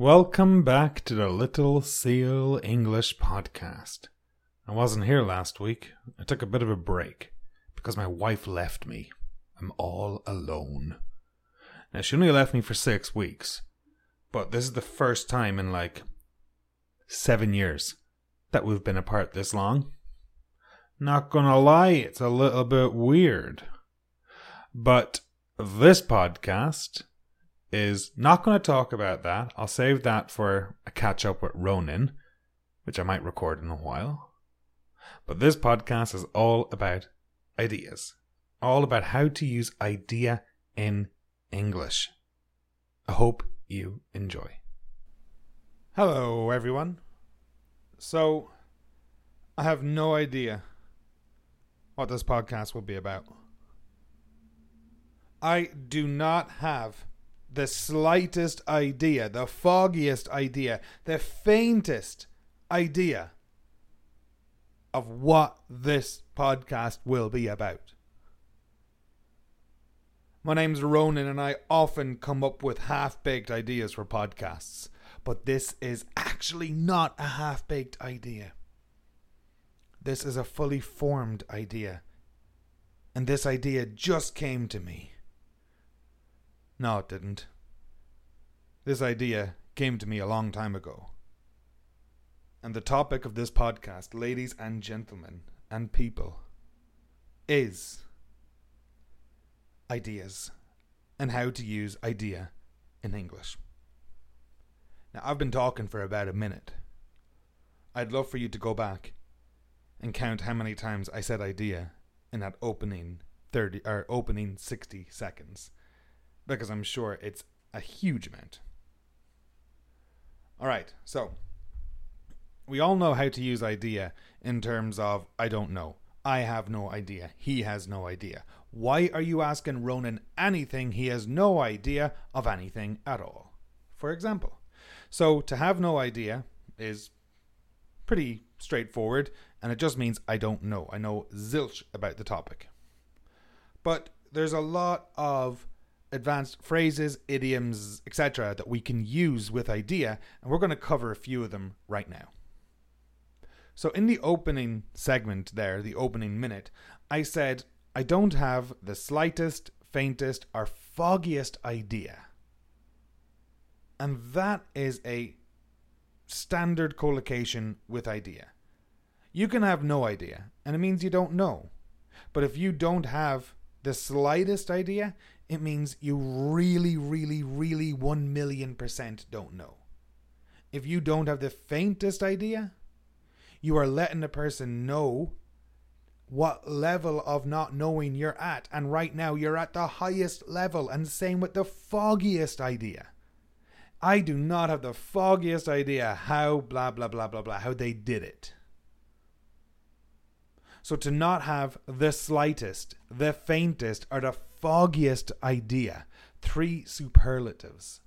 Welcome back to the Little Seal English podcast. I wasn't here last week. I took a bit of a break because my wife left me. I'm all alone. Now, she only left me for six weeks, but this is the first time in like seven years that we've been apart this long. Not gonna lie, it's a little bit weird. But this podcast is not going to talk about that. I'll save that for a catch up with Ronan, which I might record in a while. But this podcast is all about ideas, all about how to use idea in English. I hope you enjoy. Hello, everyone. So, I have no idea what this podcast will be about. I do not have the slightest idea, the foggiest idea, the faintest idea of what this podcast will be about. My name's Ronan, and I often come up with half baked ideas for podcasts, but this is actually not a half baked idea. This is a fully formed idea, and this idea just came to me. No, it didn't. This idea came to me a long time ago. And the topic of this podcast, ladies and gentlemen and people, is ideas and how to use idea in English. Now, I've been talking for about a minute. I'd love for you to go back and count how many times I said idea in that opening 30 or opening 60 seconds because I'm sure it's a huge amount. All right, so we all know how to use idea in terms of I don't know. I have no idea. He has no idea. Why are you asking Ronan anything? He has no idea of anything at all. For example. So to have no idea is pretty straightforward and it just means I don't know. I know zilch about the topic. But there's a lot of advanced phrases, idioms, etc., that we can use with idea, and we're going to cover a few of them right now. So, in the opening segment there, the opening minute, I said, I don't have the slightest, faintest, or foggiest idea. And that is a standard collocation with idea. You can have no idea, and it means you don't know. But if you don't have the slightest idea, it means you really, really, really 1 million percent don't know. If you don't have the faintest idea, you are letting the person know what level of not knowing you're at. And right now, you're at the highest level. And same with the foggiest idea. I do not have the foggiest idea how blah, blah, blah, blah, blah, how they did it. So to not have the slightest, the faintest, or the foggiest idea, three superlatives,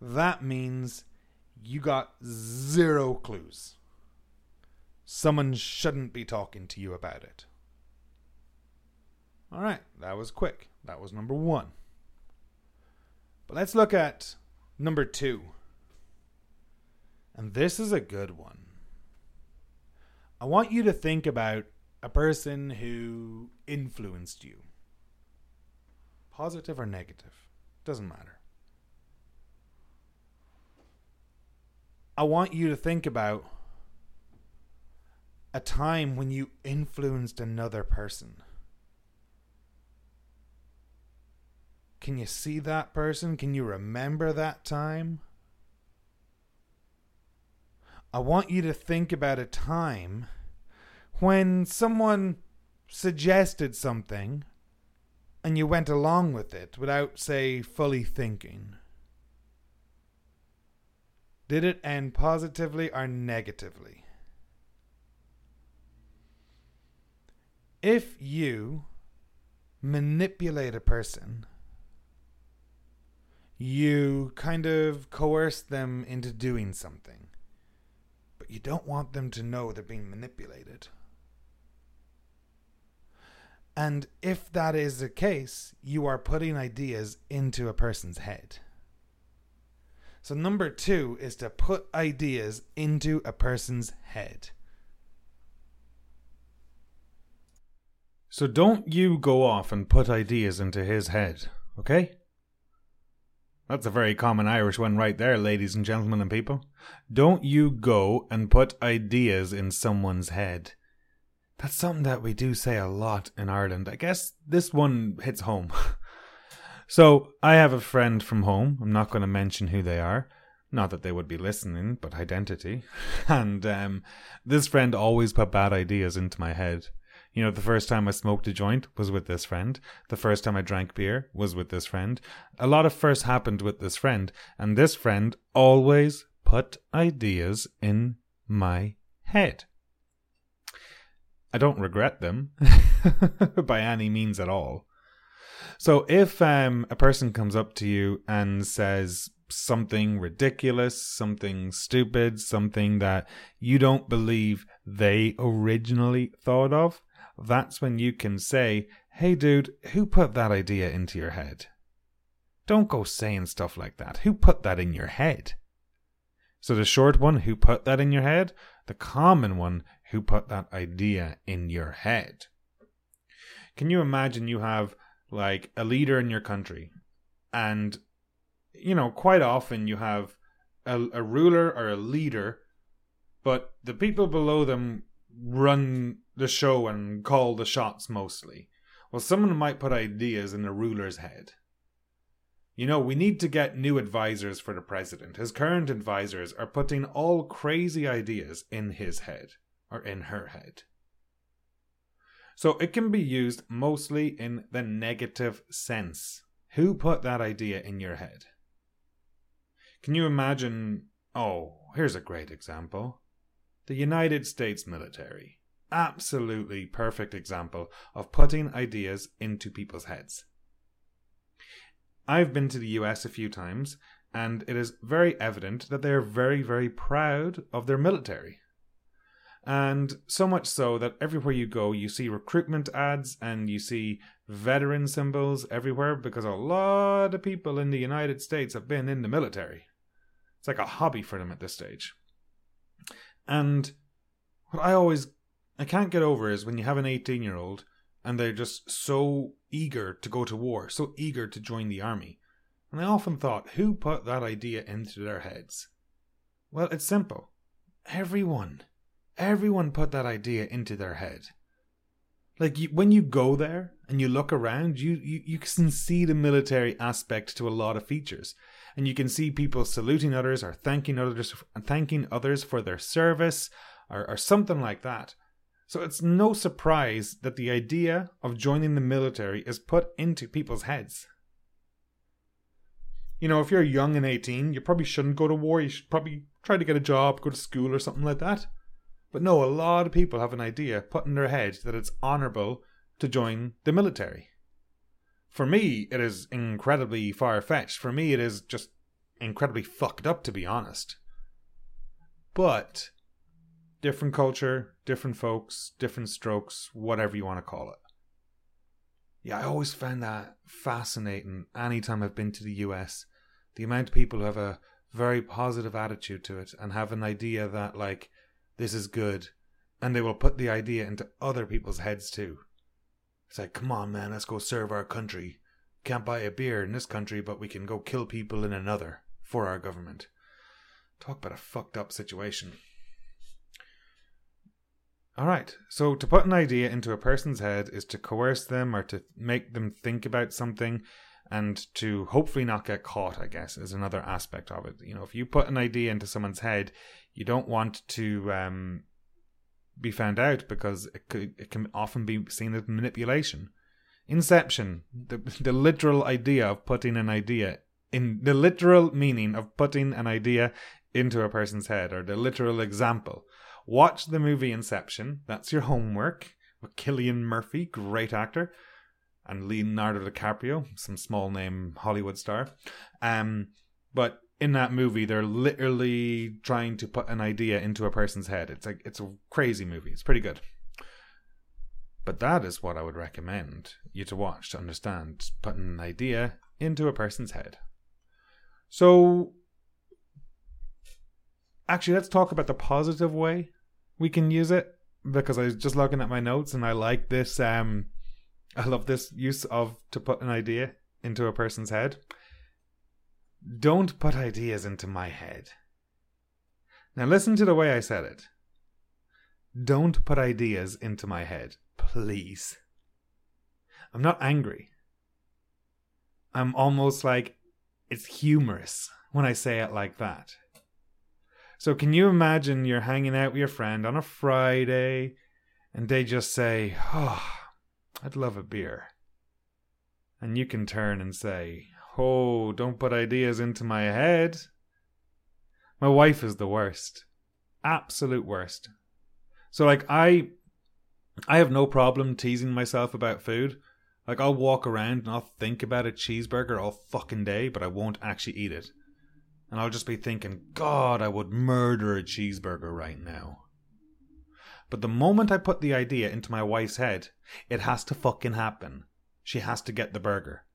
that means you got zero clues. Someone shouldn't be talking to you about it. All right, that was quick. That was number one. But let's look at number two. And this is a good one. I want you to think about a person who influenced you. Positive or negative, doesn't matter. I want you to think about a time when you influenced another person. Can you see that person? Can you remember that time? I want you to think about a time when someone suggested something and you went along with it without, say, fully thinking. Did it end positively or negatively? If you manipulate a person, you kind of coerce them into doing something you don't want them to know they're being manipulated. And if that is the case, you are putting ideas into a person's head. So, number two is to put ideas into a person's head. So, don't you go off and put ideas into his head, okay? That's a very common Irish one right there, ladies and gentlemen and people. Don't you go and put ideas in someone's head. That's something that we do say a lot in Ireland. I guess this one hits home. so, I have a friend from home. I'm not going to mention who they are. Not that they would be listening, but identity. And um, this friend always put bad ideas into my head. You know, the first time I smoked a joint was with this friend. The first time I drank beer was with this friend. A lot of firsts happened with this friend, and this friend always put ideas in my head. I don't regret them by any means at all. So if um, a person comes up to you and says something ridiculous, something stupid, something that you don't believe they originally thought of, that's when you can say, Hey dude, who put that idea into your head? Don't go saying stuff like that. Who put that in your head? So the short one, who put that in your head? The common one, who put that idea in your head? Can you imagine you have like a leader in your country and you know, quite often you have a, a ruler or a leader, but the people below them run the show and call the shots mostly. Well, someone might put ideas in the ruler's head. You know, we need to get new advisors for the president. His current advisors are putting all crazy ideas in his head, or in her head. So it can be used mostly in the negative sense. Who put that idea in your head? Can you imagine? Oh, here's a great example the United States military absolutely perfect example of putting ideas into people's heads. I've been to the US a few times, and it is very evident that they are very, very proud of their military. And so much so that everywhere you go, you see recruitment ads and you see veteran symbols everywhere because a lot of people in the United States have been in the military. It's like a hobby for them at this stage. And what I always I can't get over is when you have an 18 year old and they're just so eager to go to war, so eager to join the army. And I often thought, who put that idea into their heads? Well, it's simple. Everyone. Everyone put that idea into their head. Like you, when you go there and you look around, you, you you can see the military aspect to a lot of features, and you can see people saluting others or thanking others, thanking others for their service, or, or something like that. So it's no surprise that the idea of joining the military is put into people's heads. You know, if you're young and 18, you probably shouldn't go to war. You should probably try to get a job, go to school, or something like that. But no, a lot of people have an idea put in their head that it's honourable to join the military. For me, it is incredibly far fetched. For me, it is just incredibly fucked up, to be honest. But different culture, different folks, different strokes, whatever you want to call it. Yeah, I always found that fascinating anytime I've been to the US. The amount of people who have a very positive attitude to it and have an idea that, like, this is good. And they will put the idea into other people's heads too. It's like, come on, man, let's go serve our country. Can't buy a beer in this country, but we can go kill people in another for our government. Talk about a fucked up situation. All right. So to put an idea into a person's head is to coerce them or to make them think about something and to hopefully not get caught, I guess, is another aspect of it. You know, if you put an idea into someone's head, you don't want to um, be found out because it could it can often be seen as manipulation. Inception, the the literal idea of putting an idea in the literal meaning of putting an idea into a person's head, or the literal example Watch the movie Inception. That's your homework. With Cillian Murphy, great actor, and Leonardo DiCaprio, some small name Hollywood star. Um, but in that movie, they're literally trying to put an idea into a person's head. It's like it's a crazy movie. It's pretty good. But that is what I would recommend you to watch to understand putting an idea into a person's head. So actually, let's talk about the positive way we can use it because I was just looking at my notes and I like this. Um, I love this use of to put an idea into a person's head. Don't put ideas into my head. Now, listen to the way I said it. Don't put ideas into my head, please. I'm not angry. I'm almost like it's humorous when I say it like that. So, can you imagine you're hanging out with your friend on a Friday and they just say, Oh, I'd love a beer. And you can turn and say, Oh, don't put ideas into my head. My wife is the worst. Absolute worst. So like I I have no problem teasing myself about food. Like I'll walk around and I'll think about a cheeseburger all fucking day, but I won't actually eat it. And I'll just be thinking, God, I would murder a cheeseburger right now. But the moment I put the idea into my wife's head, it has to fucking happen. She has to get the burger.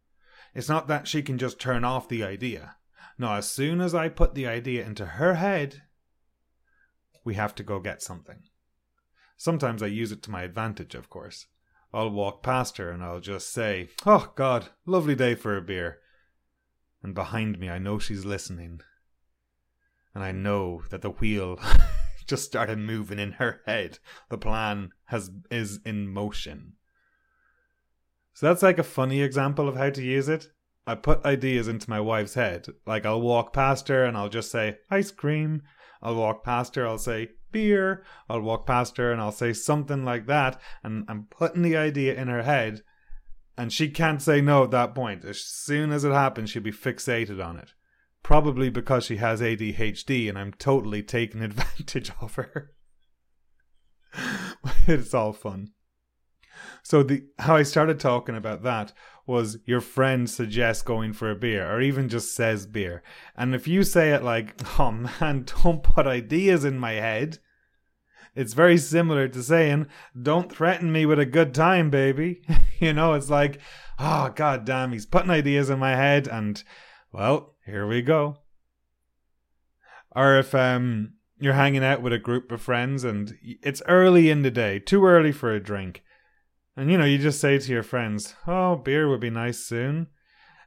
It's not that she can just turn off the idea. No, as soon as I put the idea into her head, we have to go get something. Sometimes I use it to my advantage, of course. I'll walk past her and I'll just say, Oh, God, lovely day for a beer. And behind me, I know she's listening. And I know that the wheel just started moving in her head. The plan has is in motion. So that's like a funny example of how to use it. I put ideas into my wife's head. Like I'll walk past her and I'll just say ice cream. I'll walk past her, I'll say beer. I'll walk past her and I'll say something like that. And I'm putting the idea in her head. And she can't say no at that point. As soon as it happens, she'll be fixated on it. Probably because she has ADHD and I'm totally taking advantage of her. it's all fun. So the how I started talking about that was your friend suggests going for a beer or even just says beer. And if you say it like, "Oh man, don't put ideas in my head." It's very similar to saying, "Don't threaten me with a good time, baby." you know, it's like, "Oh god damn, he's putting ideas in my head and well, here we go." Or if um you're hanging out with a group of friends and it's early in the day, too early for a drink and you know, you just say to your friends, "Oh, beer would be nice soon."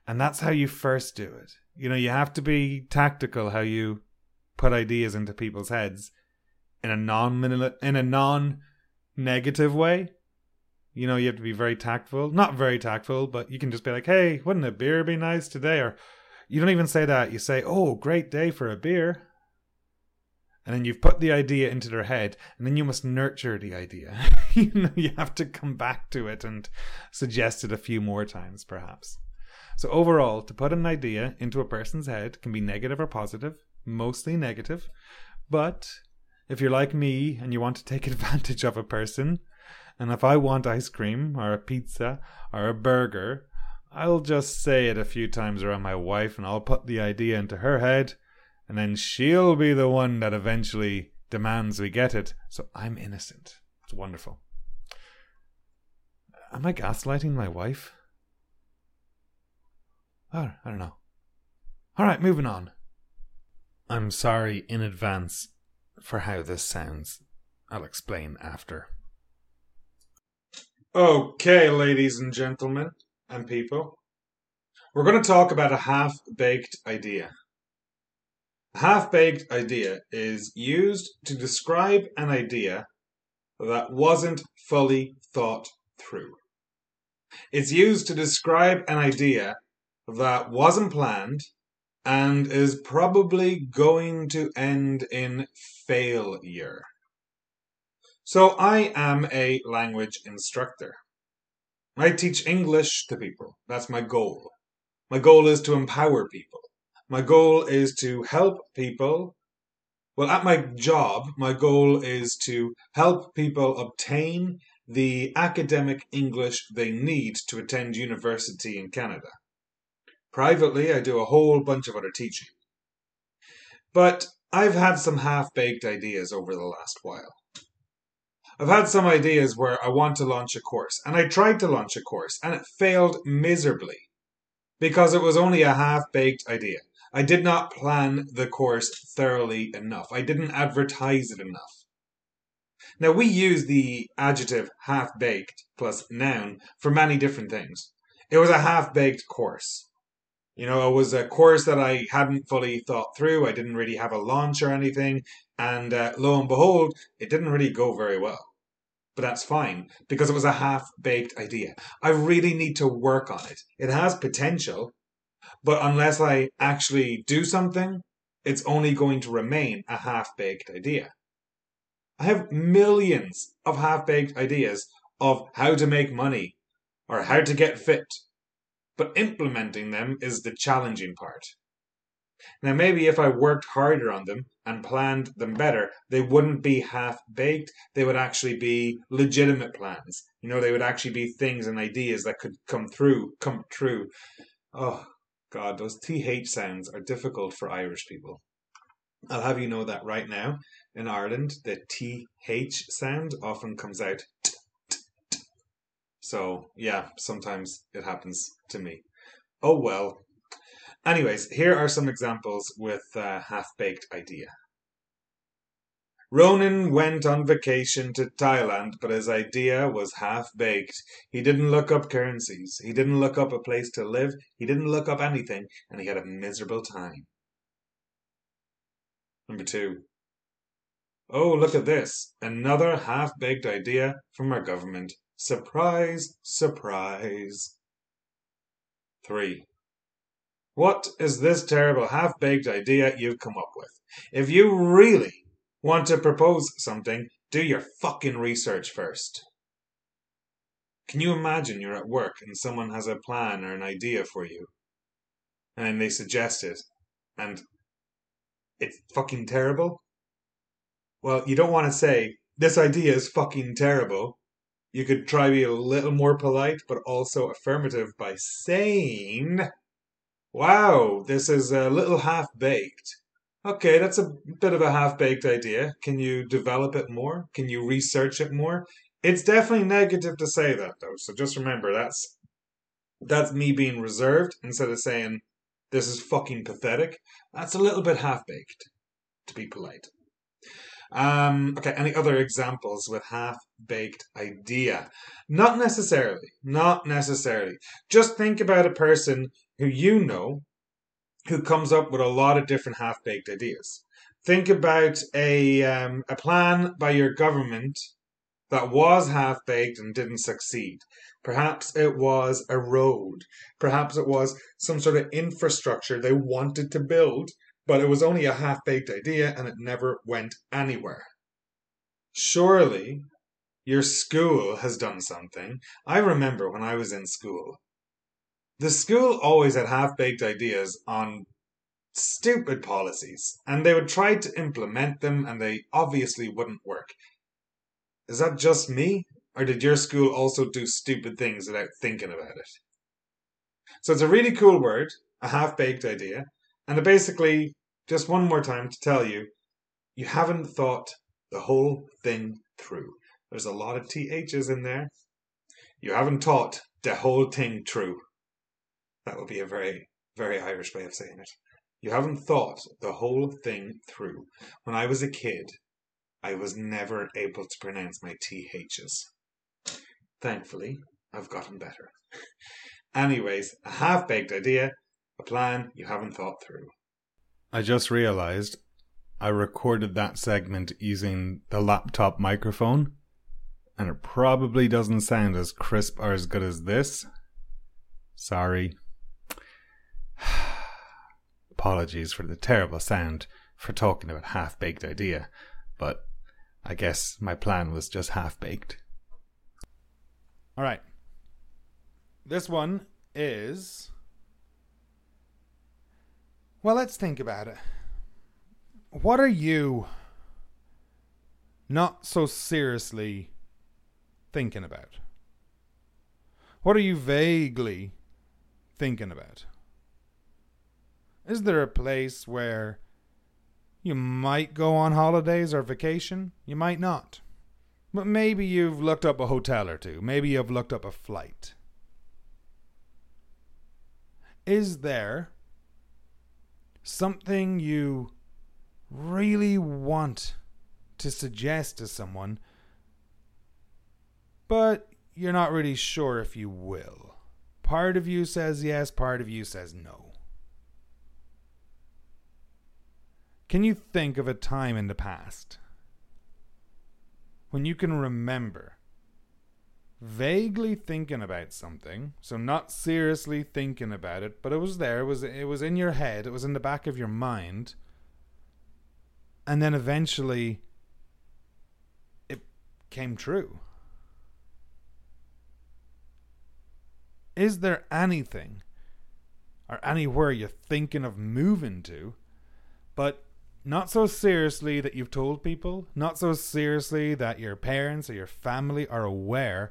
And that's how you first do it. You know, you have to be tactical how you put ideas into people's heads in a non in a non negative way. You know, you have to be very tactful. Not very tactful, but you can just be like, "Hey, wouldn't a beer be nice today?" Or you don't even say that. You say, "Oh, great day for a beer." And then you've put the idea into their head and then you must nurture the idea. You know you have to come back to it and suggest it a few more times perhaps. So overall to put an idea into a person's head can be negative or positive mostly negative. But if you're like me and you want to take advantage of a person and if i want ice cream or a pizza or a burger i'll just say it a few times around my wife and i'll put the idea into her head and then she'll be the one that eventually demands we get it. So I'm innocent. It's wonderful. Am I gaslighting my wife? Oh, I don't know. All right, moving on. I'm sorry in advance for how this sounds. I'll explain after. Okay, ladies and gentlemen and people, we're going to talk about a half baked idea. Half baked idea is used to describe an idea that wasn't fully thought through. It's used to describe an idea that wasn't planned and is probably going to end in failure. So, I am a language instructor. I teach English to people. That's my goal. My goal is to empower people. My goal is to help people. Well, at my job, my goal is to help people obtain the academic English they need to attend university in Canada. Privately, I do a whole bunch of other teaching. But I've had some half baked ideas over the last while. I've had some ideas where I want to launch a course, and I tried to launch a course, and it failed miserably because it was only a half baked idea. I did not plan the course thoroughly enough. I didn't advertise it enough. Now, we use the adjective half baked plus noun for many different things. It was a half baked course. You know, it was a course that I hadn't fully thought through. I didn't really have a launch or anything. And uh, lo and behold, it didn't really go very well. But that's fine because it was a half baked idea. I really need to work on it. It has potential, but unless I actually do something, it's only going to remain a half baked idea. I have millions of half baked ideas of how to make money or how to get fit but implementing them is the challenging part. Now, maybe if I worked harder on them and planned them better, they wouldn't be half baked. They would actually be legitimate plans. You know, they would actually be things and ideas that could come through, come true. Oh, God, those TH sounds are difficult for Irish people. I'll have you know that right now. In Ireland, the TH sound often comes out so, yeah, sometimes it happens to me. Oh well. Anyways, here are some examples with uh, a half baked idea. Ronan went on vacation to Thailand, but his idea was half baked. He didn't look up currencies. He didn't look up a place to live. He didn't look up anything, and he had a miserable time. Number two. Oh, look at this. Another half baked idea from our government. Surprise, surprise. 3. What is this terrible half baked idea you've come up with? If you really want to propose something, do your fucking research first. Can you imagine you're at work and someone has a plan or an idea for you? And they suggest it, and it's fucking terrible? Well, you don't want to say, this idea is fucking terrible, you could try to be a little more polite, but also affirmative by saying, Wow, this is a little half baked. Okay, that's a bit of a half baked idea. Can you develop it more? Can you research it more? It's definitely negative to say that though, so just remember that's that's me being reserved instead of saying this is fucking pathetic. That's a little bit half baked, to be polite. Um, okay, any other examples with half baked idea? Not necessarily. Not necessarily. Just think about a person who you know who comes up with a lot of different half baked ideas. Think about a, um, a plan by your government that was half baked and didn't succeed. Perhaps it was a road. Perhaps it was some sort of infrastructure they wanted to build but it was only a half baked idea and it never went anywhere. Surely your school has done something. I remember when I was in school, the school always had half baked ideas on stupid policies, and they would try to implement them, and they obviously wouldn't work. Is that just me? Or did your school also do stupid things without thinking about it? So it's a really cool word, a half baked idea, and basically just one more time to tell you, you haven't thought the whole thing through. There's a lot of THs in there. You haven't thought the whole thing through. That would be a very, very Irish way of saying it. You haven't thought the whole thing through. When I was a kid, I was never able to pronounce my THs. Thankfully, I've gotten better. Anyways, a half baked idea, a plan you haven't thought through. I just realized I recorded that segment using the laptop microphone, and it probably doesn't sound as crisp or as good as this. Sorry. Apologies for the terrible sound for talking about half baked idea, but I guess my plan was just half baked. All right. This one is well, let's think about it. What are you not so seriously thinking about? What are you vaguely thinking about? Is there a place where you might go on holidays or vacation? You might not. But maybe you've looked up a hotel or two. Maybe you've looked up a flight. Is there something you really want to suggest to someone, but you're not really sure if you will. Part of you says yes, part of you says no. Can you think of a time in the past when you can remember vaguely thinking about something, so not seriously thinking about it, but it was there, it was it was in your head, it was in the back of your mind, and then eventually it came true. Is there anything or anywhere you're thinking of moving to, but not so seriously that you've told people, not so seriously that your parents or your family are aware,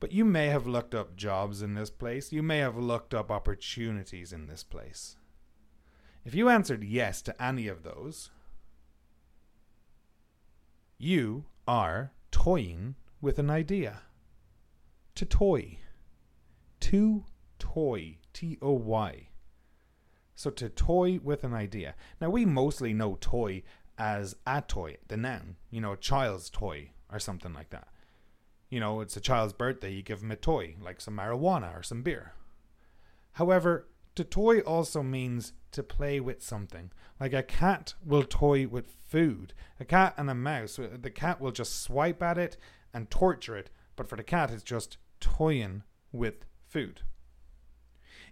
but you may have looked up jobs in this place, you may have looked up opportunities in this place. If you answered yes to any of those, you are toying with an idea. To toy. To toy. T O Y. So to toy with an idea. Now we mostly know toy as a toy, the noun, you know, a child's toy or something like that. You know, it's a child's birthday, you give them a toy, like some marijuana or some beer. However, to toy also means to play with something. Like a cat will toy with food. A cat and a mouse, uh, the cat will just swipe at it and torture it, but for the cat, it's just toying with food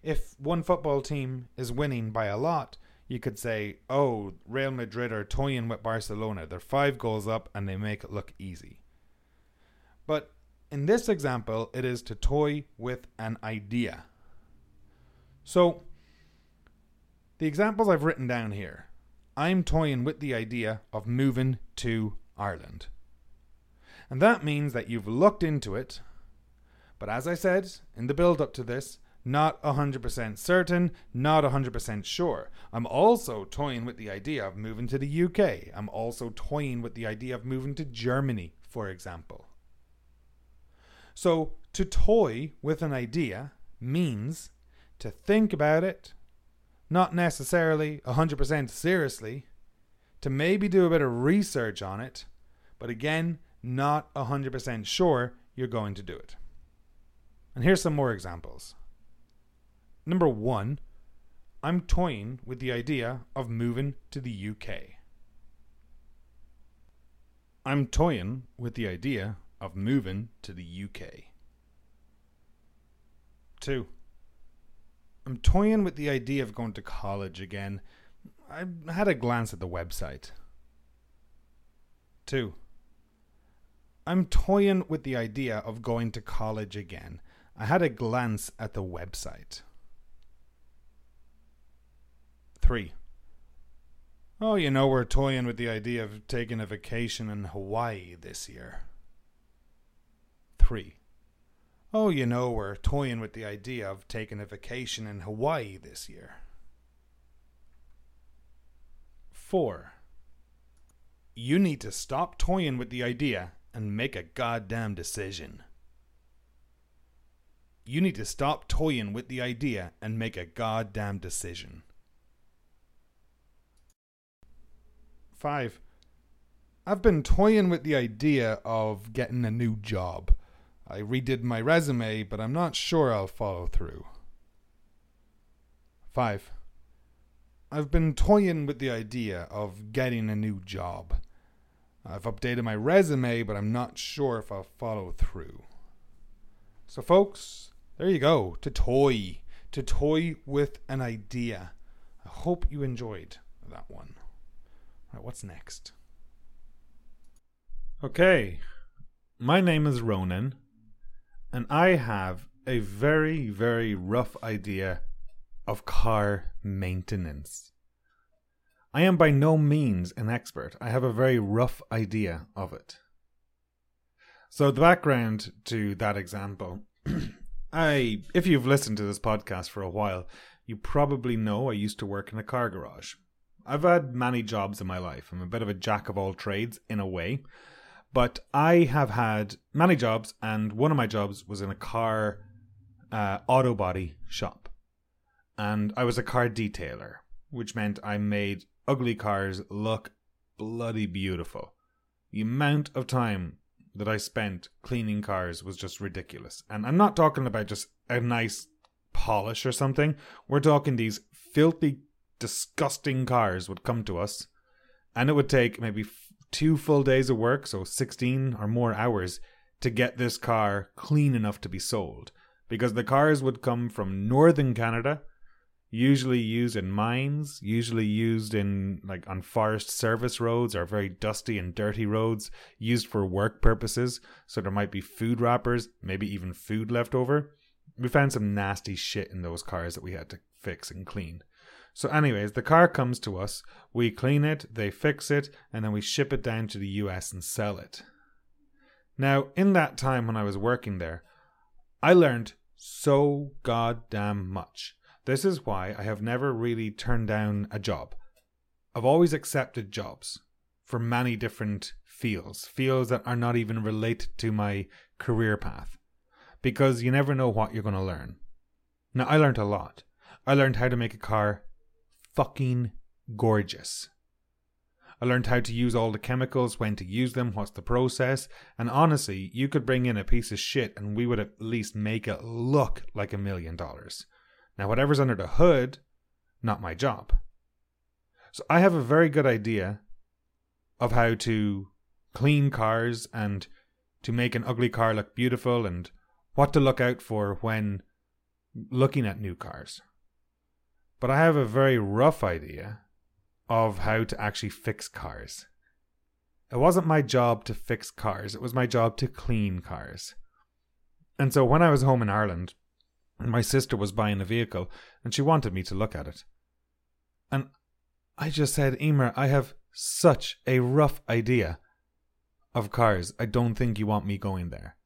if one football team is winning by a lot, you could say, oh, Real Madrid are toying with Barcelona. They're five goals up and they make it look easy. But in this example, it is to toy with an idea. So, the examples I've written down here, I'm toying with the idea of moving to Ireland. And that means that you've looked into it. But as I said in the build up to this, not 100% certain, not 100% sure. I'm also toying with the idea of moving to the UK. I'm also toying with the idea of moving to Germany, for example. So, to toy with an idea means to think about it, not necessarily 100% seriously, to maybe do a bit of research on it, but again, not 100% sure you're going to do it. And here's some more examples. Number one, I'm toying with the idea of moving to the UK. I'm toying with the idea of moving to the UK. 2. I'm toying with the idea of going to college again. I had a glance at the website. 2. I'm toying with the idea of going to college again. I had a glance at the website. Three. Oh, you know, we're toying with the idea of taking a vacation in Hawaii this year. Three. Oh, you know, we're toying with the idea of taking a vacation in Hawaii this year. Four. You need to stop toying with the idea and make a goddamn decision. You need to stop toying with the idea and make a goddamn decision. Five. I've been toying with the idea of getting a new job. I redid my resume, but I'm not sure I'll follow through. 5. I've been toying with the idea of getting a new job. I've updated my resume, but I'm not sure if I'll follow through. So, folks, there you go. To toy. To toy with an idea. I hope you enjoyed that one. Right, what's next? Okay, my name is Ronan, and I have a very, very rough idea of car maintenance. I am by no means an expert. I have a very rough idea of it. So the background to that example, I if you've listened to this podcast for a while, you probably know I used to work in a car garage. I've had many jobs in my life. I'm a bit of a jack of all trades in a way. But I have had many jobs, and one of my jobs was in a car uh, auto body shop. And I was a car detailer. which meant I made ugly cars look bloody beautiful. The amount of time that I spent cleaning cars was just ridiculous. And I'm not talking about just a nice polish or something. We're talking these filthy, disgusting cars would come to us, and it would take maybe two full days of work, so 16 or more hours, to get this car clean enough to be sold. Because the cars would come from northern Canada, usually used in mines, usually used in like on forest service roads or very dusty and dirty roads, used for work purposes. So there might be food wrappers, maybe even food left over. We found some nasty shit in those cars that we had to fix and clean. So, anyways, the car comes to us, we clean it, they fix it, and then we ship it down to the US and sell it. Now, in that time when I was working there, I learned so goddamn much. This is why I have never really turned down a job. I've always accepted jobs for many different fields, fields that are not even related to my career path, because you never know what you're going to learn. Now, I learned a lot. I learned how to make a car fucking gorgeous. I learned how to use all the chemicals, when to use them, what's the process, and honestly, you could bring in a piece of shit and we would at least make it look like a million dollars. Now, whatever's under the hood, not my job. So I have a very good idea of how to clean cars and to make an ugly car look beautiful and what to look out for when looking at new cars. But I have a very rough idea of how to actually fix cars. It wasn't my job to fix cars, it was my job to clean cars. And so when I was home in Ireland, my sister was buying a vehicle and she wanted me to look at it. And I just said, Emer, I have such a rough idea of cars. I don't think you want me going there.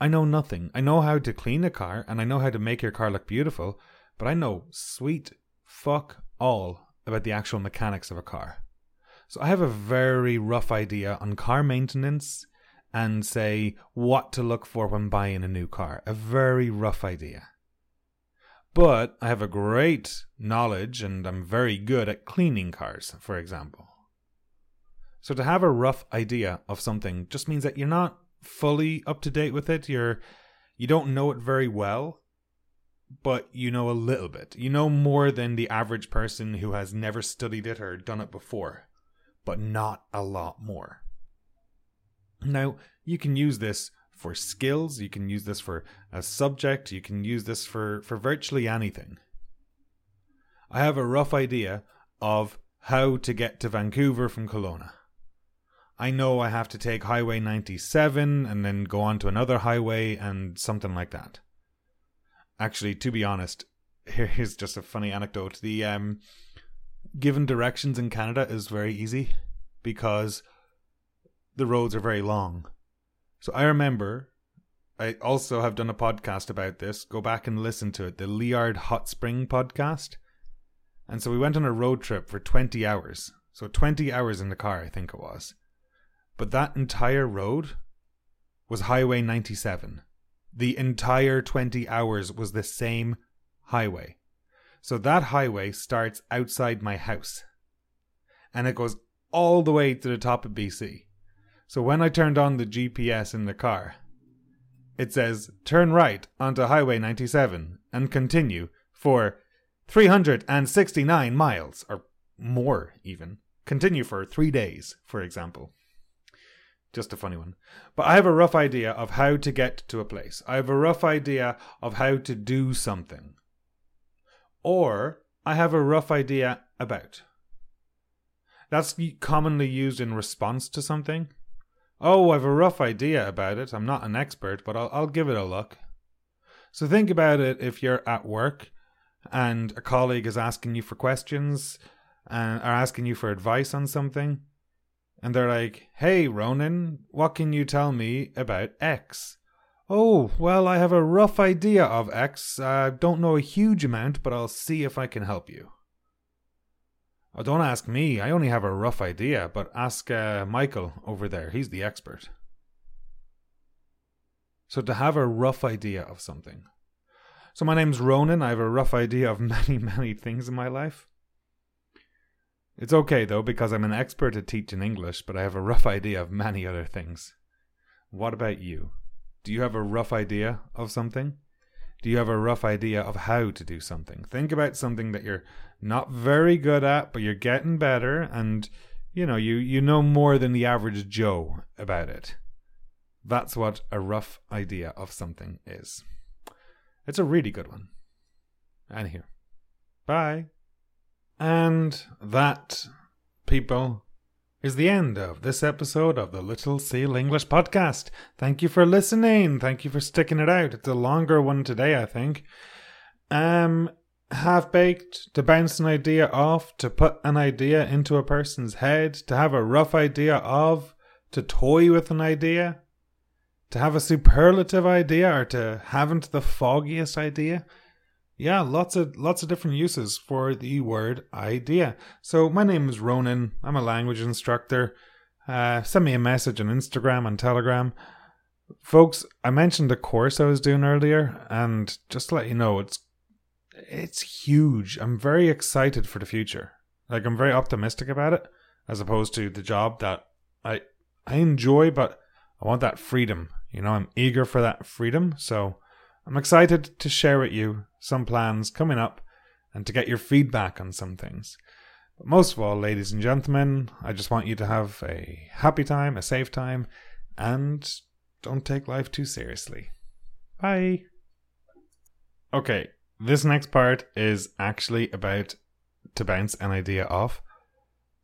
I know nothing. I know how to clean a car and I know how to make your car look beautiful, but I know sweet fuck all about the actual mechanics of a car. So I have a very rough idea on car maintenance and say what to look for when buying a new car. A very rough idea. But I have a great knowledge and I'm very good at cleaning cars, for example. So to have a rough idea of something just means that you're not fully up to date with it. You're you don't know it very well, but you know a little bit. You know more than the average person who has never studied it or done it before, but not a lot more. Now, you can use this for skills, you can use this for a subject, you can use this for, for virtually anything. I have a rough idea of how to get to Vancouver from Kelowna. I know I have to take Highway 97 and then go on to another highway and something like that. Actually, to be honest, here's just a funny anecdote. The um, given directions in Canada is very easy because the roads are very long. So I remember I also have done a podcast about this. Go back and listen to it, the Liard Hot Spring podcast. And so we went on a road trip for 20 hours. So 20 hours in the car, I think it was. But that entire road was Highway 97. The entire 20 hours was the same highway. So that highway starts outside my house. And it goes all the way to the top of BC. So when I turned on the GPS in the car, it says turn right onto Highway 97 and continue for 369 miles, or more even. Continue for three days, for example. Just a funny one. But I have a rough idea of how to get to a place. I have a rough idea of how to do something. Or I have a rough idea about. That's commonly used in response to something. Oh, I've a rough idea about it. I'm not an expert, but I'll, I'll give it a look. So think about it if you're at work and a colleague is asking you for questions and are asking you for advice on something. And they're like, Hey, Ronan, what can you tell me about X? Oh, well, I have a rough idea of X. I don't know a huge amount, but I'll see if I can help you. Oh, don't ask me. I only have a rough idea, but ask uh, Michael over there. He's the expert. So, to have a rough idea of something. So, my name's Ronan. I have a rough idea of many, many things in my life. It's okay though, because I'm an expert at teaching English, but I have a rough idea of many other things. What about you? Do you have a rough idea of something? Do you have a rough idea of how to do something? Think about something that you're not very good at, but you're getting better, and you know you you know more than the average Joe about it. That's what a rough idea of something is. It's a really good one. And here. Bye. And that, people, is the end of this episode of the Little Seal English podcast. Thank you for listening. Thank you for sticking it out. It's a longer one today, I think. Um, half baked, to bounce an idea off, to put an idea into a person's head, to have a rough idea of, to toy with an idea, to have a superlative idea, or to haven't the foggiest idea yeah, lots of lots of different uses for the word idea. So my name is Ronan. I'm a language instructor. Uh, send me a message on Instagram and Telegram. Folks, I mentioned the course I was doing earlier, and just to let you know, it's it's huge. I'm very excited for the future. Like I'm very optimistic about it, as opposed to the job that I I enjoy, but I want that freedom. You know, I'm eager for that freedom. So I'm excited to share with you some plans coming up and to get your feedback on some things. But most of all, ladies and gentlemen, I just want you to have a happy time, a safe time, and don't take life too seriously. Bye. Okay, this next part is actually about to bounce an idea off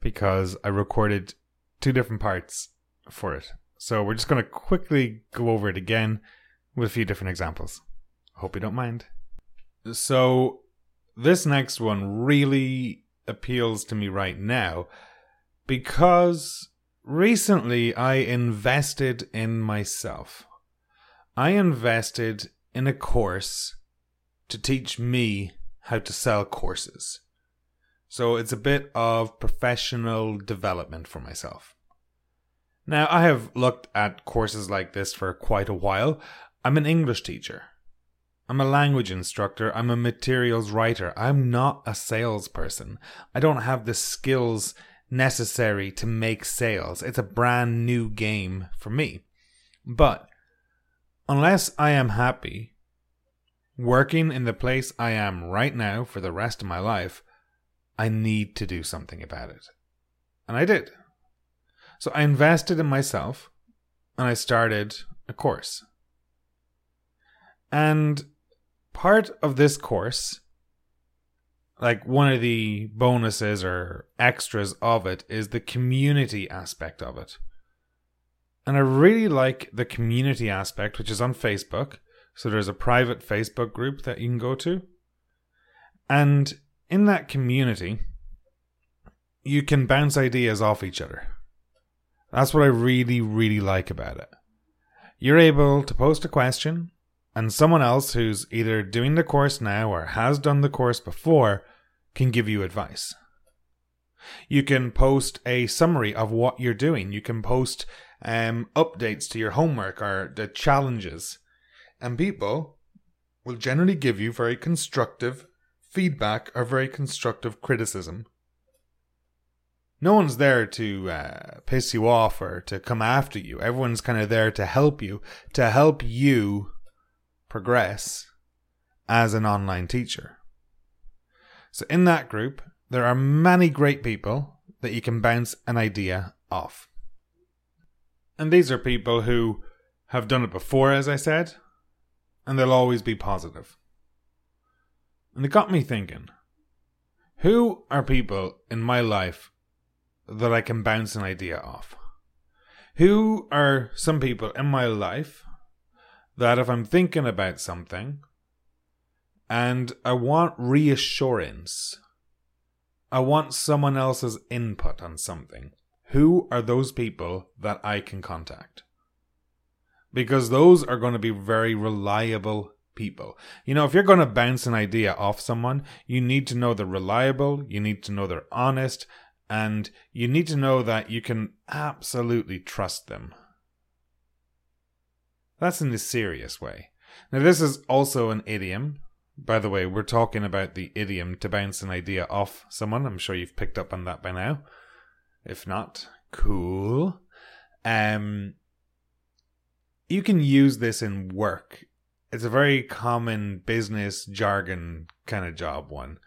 because I recorded two different parts for it. So we're just going to quickly go over it again with a few different examples. I hope you don't mind. So, this next one really appeals to me right now because recently I invested in myself. I invested in a course to teach me how to sell courses. So it's a bit of professional development for myself. Now, I have looked at courses like this for quite a while. I'm an English teacher. I'm a language instructor. I'm a materials writer. I'm not a salesperson. I don't have the skills necessary to make sales. It's a brand new game for me. But unless I am happy working in the place I am right now for the rest of my life, I need to do something about it. And I did. So I invested in myself and I started a course. And part of this course, like one of the bonuses or extras of it, is the community aspect of it. And I really like the community aspect, which is on Facebook. So there's a private Facebook group that you can go to. And in that community, you can bounce ideas off each other. That's what I really, really like about it. You're able to post a question and someone else who's either doing the course now or has done the course before can give you advice. You can post a summary of what you're doing. You can post um, updates to your homework or the challenges. And people will generally give you very constructive feedback or very constructive criticism. No one's there to uh, piss you off or to come after you. Everyone's kind of there to help you, to help you progress as an online teacher. So, in that group, there are many great people that you can bounce an idea off. And these are people who have done it before, as I said, and they'll always be positive. And it got me thinking who are people in my life that I can bounce an idea off? Who are some people in my life that if I'm thinking about something and I want reassurance, I want someone else's input on something, who are those people that I can contact? Because those are going to be very reliable people. You know, if you're going to bounce an idea off someone, you need to know they're reliable, you need to know they're honest, and you need to know that you can absolutely trust them. That's in a serious way. Now, this is also an idiom By the way, we're talking about the idiom to bounce an idea off someone. I'm sure you've picked up on that by now. If not, cool. Um, you can use this in work. It's a very common business jargon kind of job one,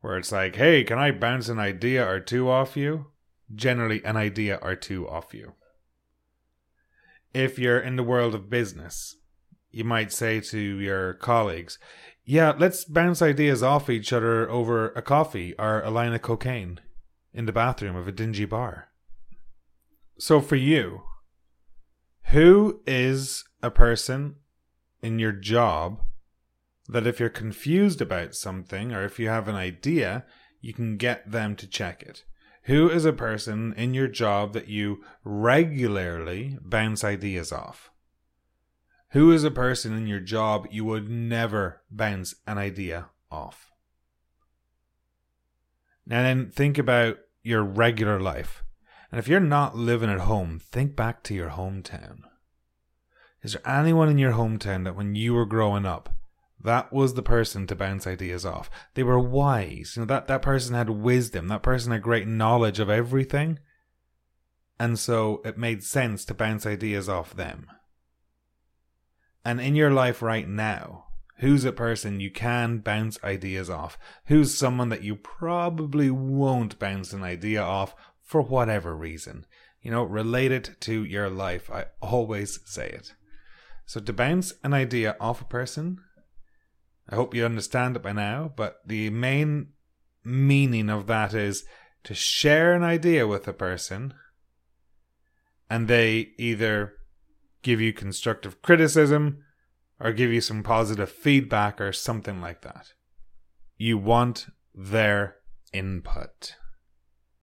where it's like, hey, can I bounce an idea or two off you? Generally, an idea or two off you. If you're in the world of business, you might say to your colleagues, yeah, let's bounce ideas off each other over a coffee or a line of cocaine in the bathroom of a dingy bar. So, for you, who is a person in your job that if you're confused about something or if you have an idea, you can get them to check it? Who is a person in your job that you regularly bounce ideas off? Who is a person in your job you would never bounce an idea off? Now then think about your regular life. And if you're not living at home, think back to your hometown. Is there anyone in your hometown that when you were growing up, that was the person to bounce ideas off? They were wise. You know, that, that person had wisdom. That person had great knowledge of everything. And so it made sense to bounce ideas off them. And in your life right now, who's a person you can bounce ideas off? Who's someone that you probably won't bounce an idea off for whatever reason? You know, relate it to your life. I always say it. So to bounce an idea off a person, I hope you understand it by now, but the main meaning of that is to share an idea with a person and they either give you constructive criticism or give you some positive feedback or something like that. You want their input.